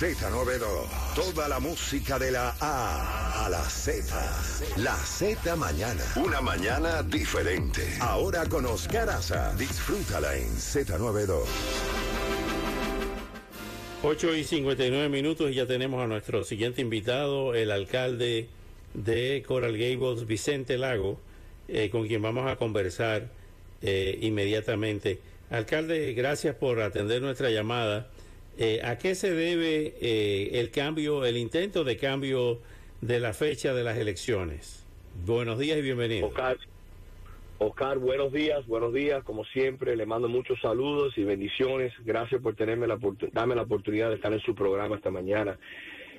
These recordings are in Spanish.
Z92. Toda la música de la A a la Z. La Z mañana. Una mañana diferente. Ahora con Oscar Aza. Disfrútala en Z92. 8 y 59 minutos y ya tenemos a nuestro siguiente invitado, el alcalde de Coral Gables, Vicente Lago, eh, con quien vamos a conversar eh, inmediatamente. Alcalde, gracias por atender nuestra llamada. Eh, ¿A qué se debe eh, el cambio, el intento de cambio de la fecha de las elecciones? Buenos días y bienvenido. Oscar, Oscar, buenos días, buenos días. Como siempre, le mando muchos saludos y bendiciones. Gracias por tenerme la, darme la oportunidad de estar en su programa esta mañana.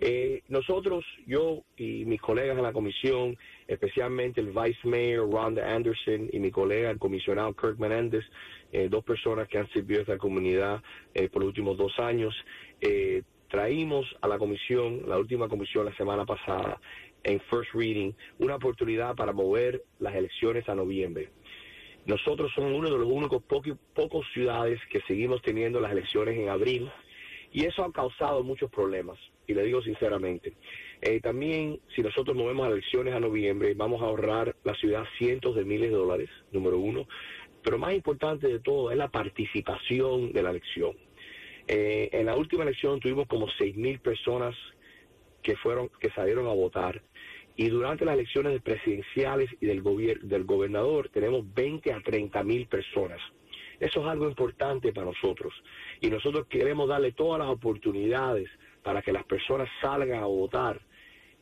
Eh, nosotros, yo y mis colegas en la comisión, especialmente el Vice Mayor Rhonda Anderson y mi colega el comisionado Kirk Menendez, eh, dos personas que han servido a esta comunidad eh, por los últimos dos años. Eh, traímos a la comisión, la última comisión la semana pasada, en first reading, una oportunidad para mover las elecciones a noviembre. Nosotros somos uno de los únicos pocos ciudades que seguimos teniendo las elecciones en abril y eso ha causado muchos problemas, y le digo sinceramente. también, si nosotros movemos elecciones a noviembre, vamos a ahorrar la ciudad cientos de miles de dólares, número uno. Pero más importante de todo es la participación de la elección. Eh, en la última elección tuvimos como 6.000 personas que fueron que salieron a votar y durante las elecciones presidenciales y del, del gobernador tenemos 20 a 30 mil personas. Eso es algo importante para nosotros y nosotros queremos darle todas las oportunidades para que las personas salgan a votar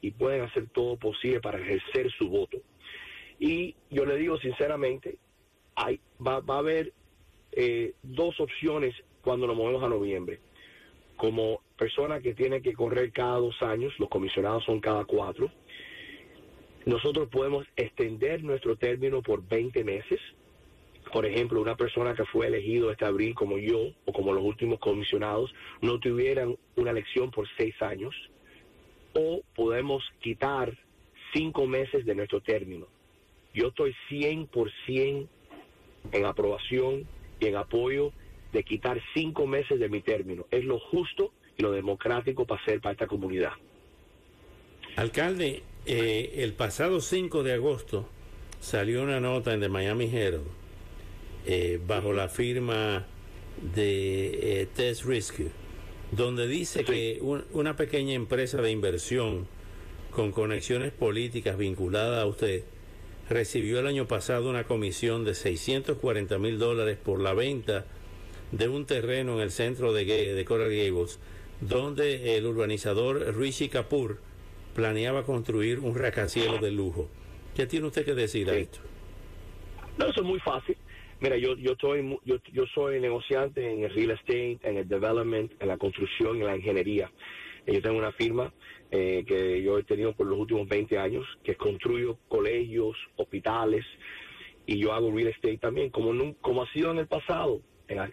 y puedan hacer todo posible para ejercer su voto. Y yo le digo sinceramente, hay, va, va a haber eh, dos opciones cuando nos movemos a noviembre. Como persona que tiene que correr cada dos años, los comisionados son cada cuatro, nosotros podemos extender nuestro término por 20 meses. Por ejemplo, una persona que fue elegido este abril como yo o como los últimos comisionados no tuvieran una elección por seis años. O podemos quitar cinco meses de nuestro término. Yo estoy 100% en aprobación y en apoyo de quitar cinco meses de mi término. Es lo justo y lo democrático para ser para esta comunidad. Alcalde, eh, el pasado 5 de agosto salió una nota en The Miami Herald eh, bajo la firma de eh, Test Rescue, donde dice que una pequeña empresa de inversión con conexiones políticas vinculadas a usted recibió el año pasado una comisión de 640 mil dólares por la venta de un terreno en el centro de, de Coral Gables, donde el urbanizador Rishi Kapoor planeaba construir un rascacielos de lujo. ¿Qué tiene usted que decir a esto? No, eso es muy fácil. Mira, yo, yo, soy, yo, yo soy negociante en el real estate, en el development, en la construcción, en la ingeniería. Yo tengo una firma eh, que yo he tenido por los últimos 20 años, que construyo colegios, hospitales, y yo hago real estate también, como, ha sido en el pasado.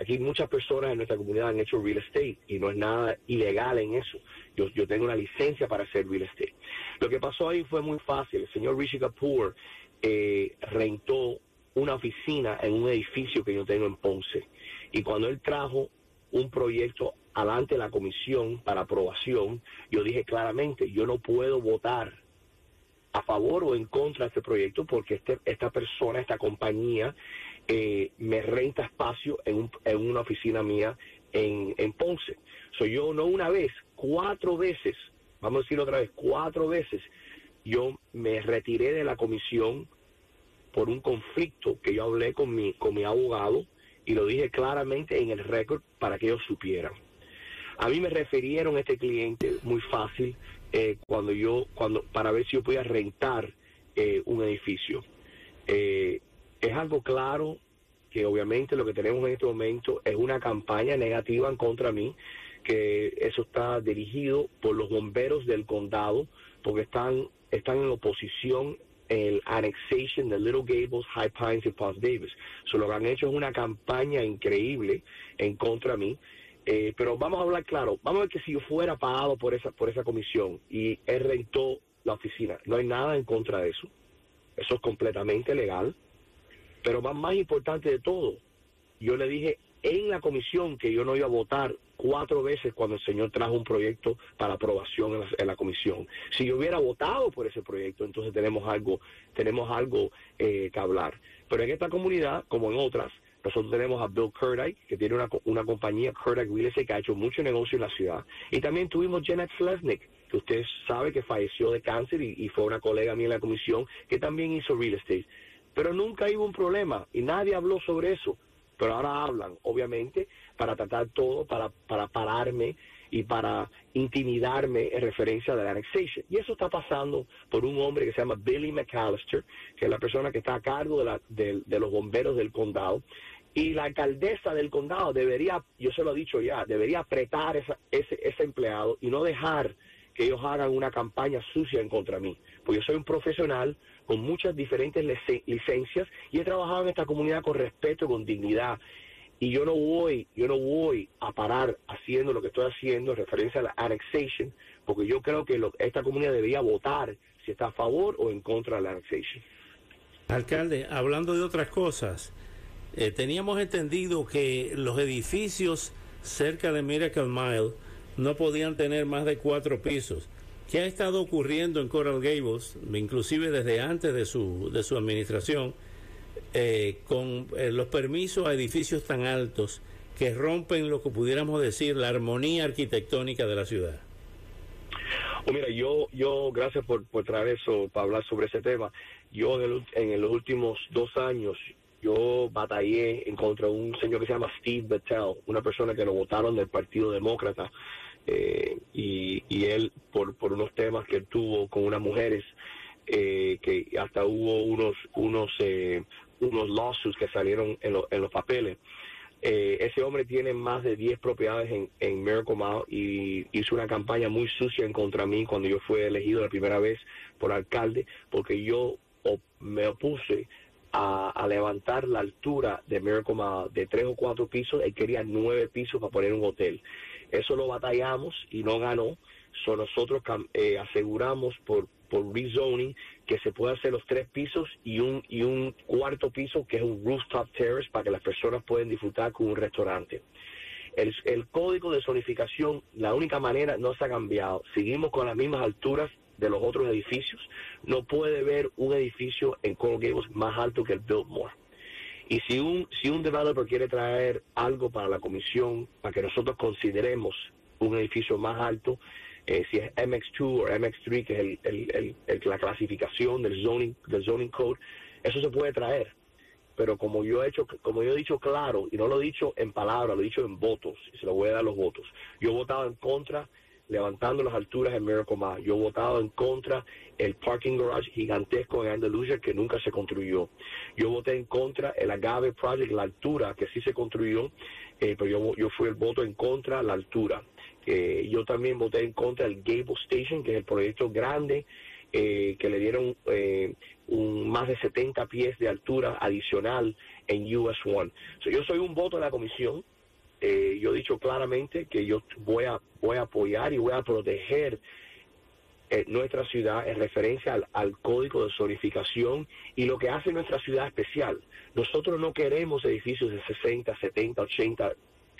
Aquí muchas personas en nuestra comunidad han hecho real estate y no es nada ilegal en eso. Yo, yo tengo una licencia para hacer real estate. Lo que pasó ahí fue muy fácil. El señor Rishi Kapoor eh, rentó una oficina en un edificio que yo tengo en Ponce. Y cuando él trajo un proyecto alante la comisión para aprobación, yo dije claramente, yo no puedo votar a favor o en contra de este proyecto porque este, esta persona, esta compañía, eh, me renta espacio en, una oficina mía en, en Ponce. Soy yo no una vez, cuatro veces, vamos a decir otra vez, cuatro veces, yo me retiré de la comisión por un conflicto que yo hablé con mi, con mi abogado y lo dije claramente en el récord para que ellos supieran. A mí me refirieron a este cliente muy fácil eh, cuando yo, cuando, para ver si yo podía rentar eh, un edificio. Eh, es algo claro que obviamente lo que tenemos en este momento es una campaña negativa en contra mí, que eso está dirigido por los bomberos del condado, porque están, están en oposición el annexation de Little Gables, High Pines y Paws Davis. Lo que han hecho es una campaña increíble en contra mí. Eh, pero vamos a hablar claro, vamos a ver que si yo fuera pagado por esa, por esa comisión y él rentó la oficina, no hay nada en contra de eso. Eso es completamente legal. Pero más, más importante de todo, yo le dije en la comisión que yo no iba a votar cuatro veces cuando el señor trajo un proyecto para aprobación en la, comisión. Si yo hubiera votado por ese proyecto, entonces tenemos algo, tenemos algo eh, que hablar. Pero en esta comunidad, como en otras, nosotros tenemos a Bill Kurdyke, que tiene una, una compañía, Kurdyke Real Estate, que ha hecho mucho negocio en la ciudad. Y también tuvimos Janet Slesnik, que usted sabe que falleció de cáncer y, y fue una colega mía en la comisión, que también hizo real estate. Pero nunca hubo un problema y nadie habló sobre eso pero ahora hablan, obviamente, para tratar todo, para, para pararme y para intimidarme en referencia de la annexation. Y eso está pasando por un hombre que se llama Billy McAllister, que es la persona que está a cargo de, la, de, los bomberos del condado. Y la alcaldesa del condado debería, yo se lo he dicho ya, debería apretar ese, ese empleado y no dejar que ellos hagan una campaña sucia en contra de mí. Porque yo soy un profesional, con muchas diferentes licencias y he trabajado en esta comunidad con respeto, con dignidad. Y yo no voy, yo no voy a parar haciendo lo que estoy haciendo en referencia a la annexation, porque yo creo que esta comunidad debería votar si está a favor o en contra de la annexation. Alcalde, hablando de otras cosas, eh, teníamos entendido que los edificios cerca de Miracle Mile no podían tener más de cuatro pisos. ¿Qué ha estado ocurriendo en Coral Gables, inclusive desde antes de su, de su administración, eh, con eh, los permisos a edificios tan altos que rompen lo que pudiéramos decir la armonía arquitectónica de la ciudad? Oh, mira, yo, yo, gracias por, por traer eso, para hablar sobre ese tema. Yo en, en los últimos dos años, yo batallé en contra de un señor que se llama Steve Battelle, una persona que lo votaron del Partido Demócrata eh, y, y, él por, por unos temas que tuvo con unas mujeres eh, que hasta hubo unos unos eh, unos lawsuits que salieron en, los papeles ese hombre tiene más de 10 propiedades en, en Miracle Mile y hizo una campaña muy sucia en contra mí cuando yo fui elegido la primera vez por alcalde porque yo me opuse a, a, levantar la altura de Miracle Mile de tres o cuatro pisos, él quería nueve pisos para poner un hotel. Eso lo batallamos y no ganó. So nosotros eh, aseguramos por, por rezoning que se puede hacer los tres pisos y un, y un cuarto piso que es un rooftop terrace para que las personas puedan disfrutar con un restaurante. El, el código de zonificación, la única manera no se ha cambiado. Seguimos con las mismas alturas de los otros edificios. No puede haber un edificio en Coral más alto que el Biltmore. Y si un, si un developer quiere traer algo para la comisión, para que nosotros consideremos un edificio más alto, eh, si es MX2 o MX3, que es el, la clasificación del zoning, del zoning code, eso se puede traer. Pero como yo he hecho, como yo he dicho claro, y no lo he dicho en palabras, lo he dicho en votos, y se lo voy a dar los votos. Yo he votado en contra levantando las alturas en Miracle Mile. Yo he votado en contra el parking garage gigantesco en Andalucía que nunca se construyó. Yo voté en contra el Agave Project, la altura que sí se construyó, eh, pero yo, yo fui el voto en contra la altura. Eh, yo también voté en contra el Gable Station, que es el proyecto grande eh, que le dieron un, más de 70 pies de altura adicional en US One. yo soy un voto de la comisión eh, yo he dicho claramente que yo voy a, voy a apoyar y voy a proteger eh, nuestra ciudad en referencia al, código de zonificación y lo que hace nuestra ciudad especial. Nosotros no queremos edificios de 60, 70, 80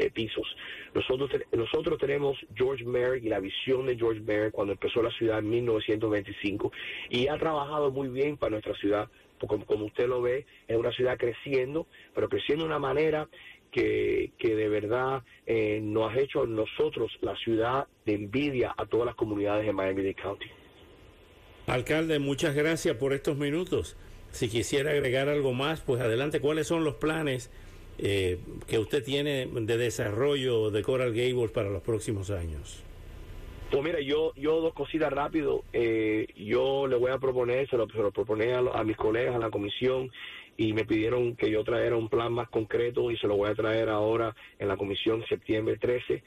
pisos. Nosotros, nosotros tenemos George Merrick y la visión de George Merrick cuando empezó la ciudad en 1925 y ha trabajado muy bien para nuestra ciudad. Como, como usted lo ve, es una ciudad creciendo, pero creciendo de una manera que, que de verdad eh, nos ha hecho nosotros la ciudad de envidia a todas las comunidades de Miami-Dade County. Alcalde, muchas gracias por estos minutos. Si quisiera agregar algo más, pues adelante. ¿Cuáles son los planes eh, que usted tiene de desarrollo de Coral Gables para los próximos años? Pues mira, yo, yo dos cositas rápido. Eh, yo le voy a proponer, se lo, se lo proponé a, a, mis colegas, a la comisión, y me pidieron que yo trajera un plan más concreto y se lo voy a traer ahora en la comisión septiembre 13.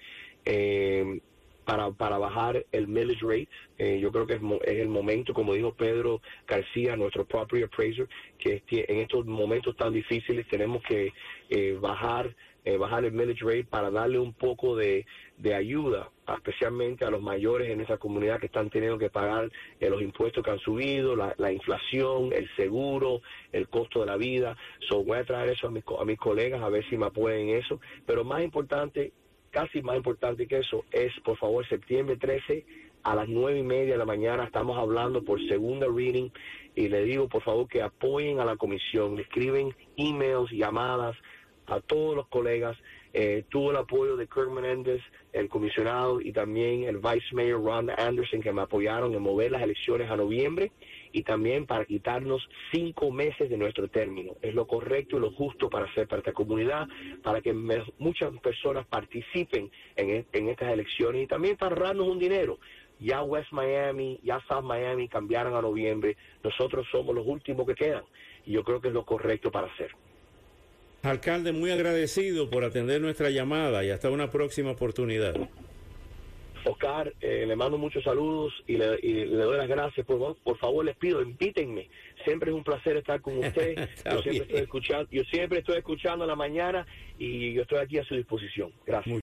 Eh, para, para bajar el millage rate. Eh, yo creo que es, es, el momento, como dijo Pedro García, nuestro property appraiser, que en estos momentos tan difíciles tenemos que eh, bajar eh, bajar el millage rate para darle un poco de, de, ayuda, especialmente a los mayores en esa comunidad que están teniendo que pagar eh, los impuestos que han subido, la, la, inflación, el seguro, el costo de la vida. So, voy a traer eso a mis, a mis colegas a ver si me apoyan eso. Pero más importante, casi más importante que eso, es por favor septiembre 13 a las nueve y media de la mañana estamos hablando por segunda reading y le digo por favor que apoyen a la comisión, escriben emails, llamadas, a todos los colegas. Eh, tuvo el apoyo de Kirk Menendez, el comisionado, y también el vice mayor Ron Anderson, que me apoyaron en mover las elecciones a noviembre y también para quitarnos cinco meses de nuestro término. Es lo correcto y lo justo para hacer para esta comunidad, para que muchas personas participen en, e, en estas elecciones y también para ahorrarnos un dinero ya West Miami, ya South Miami cambiaron a noviembre, nosotros somos los últimos que quedan y yo creo que es lo correcto para hacer. Alcalde, muy agradecido por atender nuestra llamada y hasta una próxima oportunidad. Oscar, eh, le mando muchos saludos y le, doy las gracias. Por, por favor, les pido, invítenme. Siempre es un placer estar con usted. yo, siempre estoy escuchando, yo siempre estoy escuchando en la mañana y yo estoy aquí a su disposición. Gracias.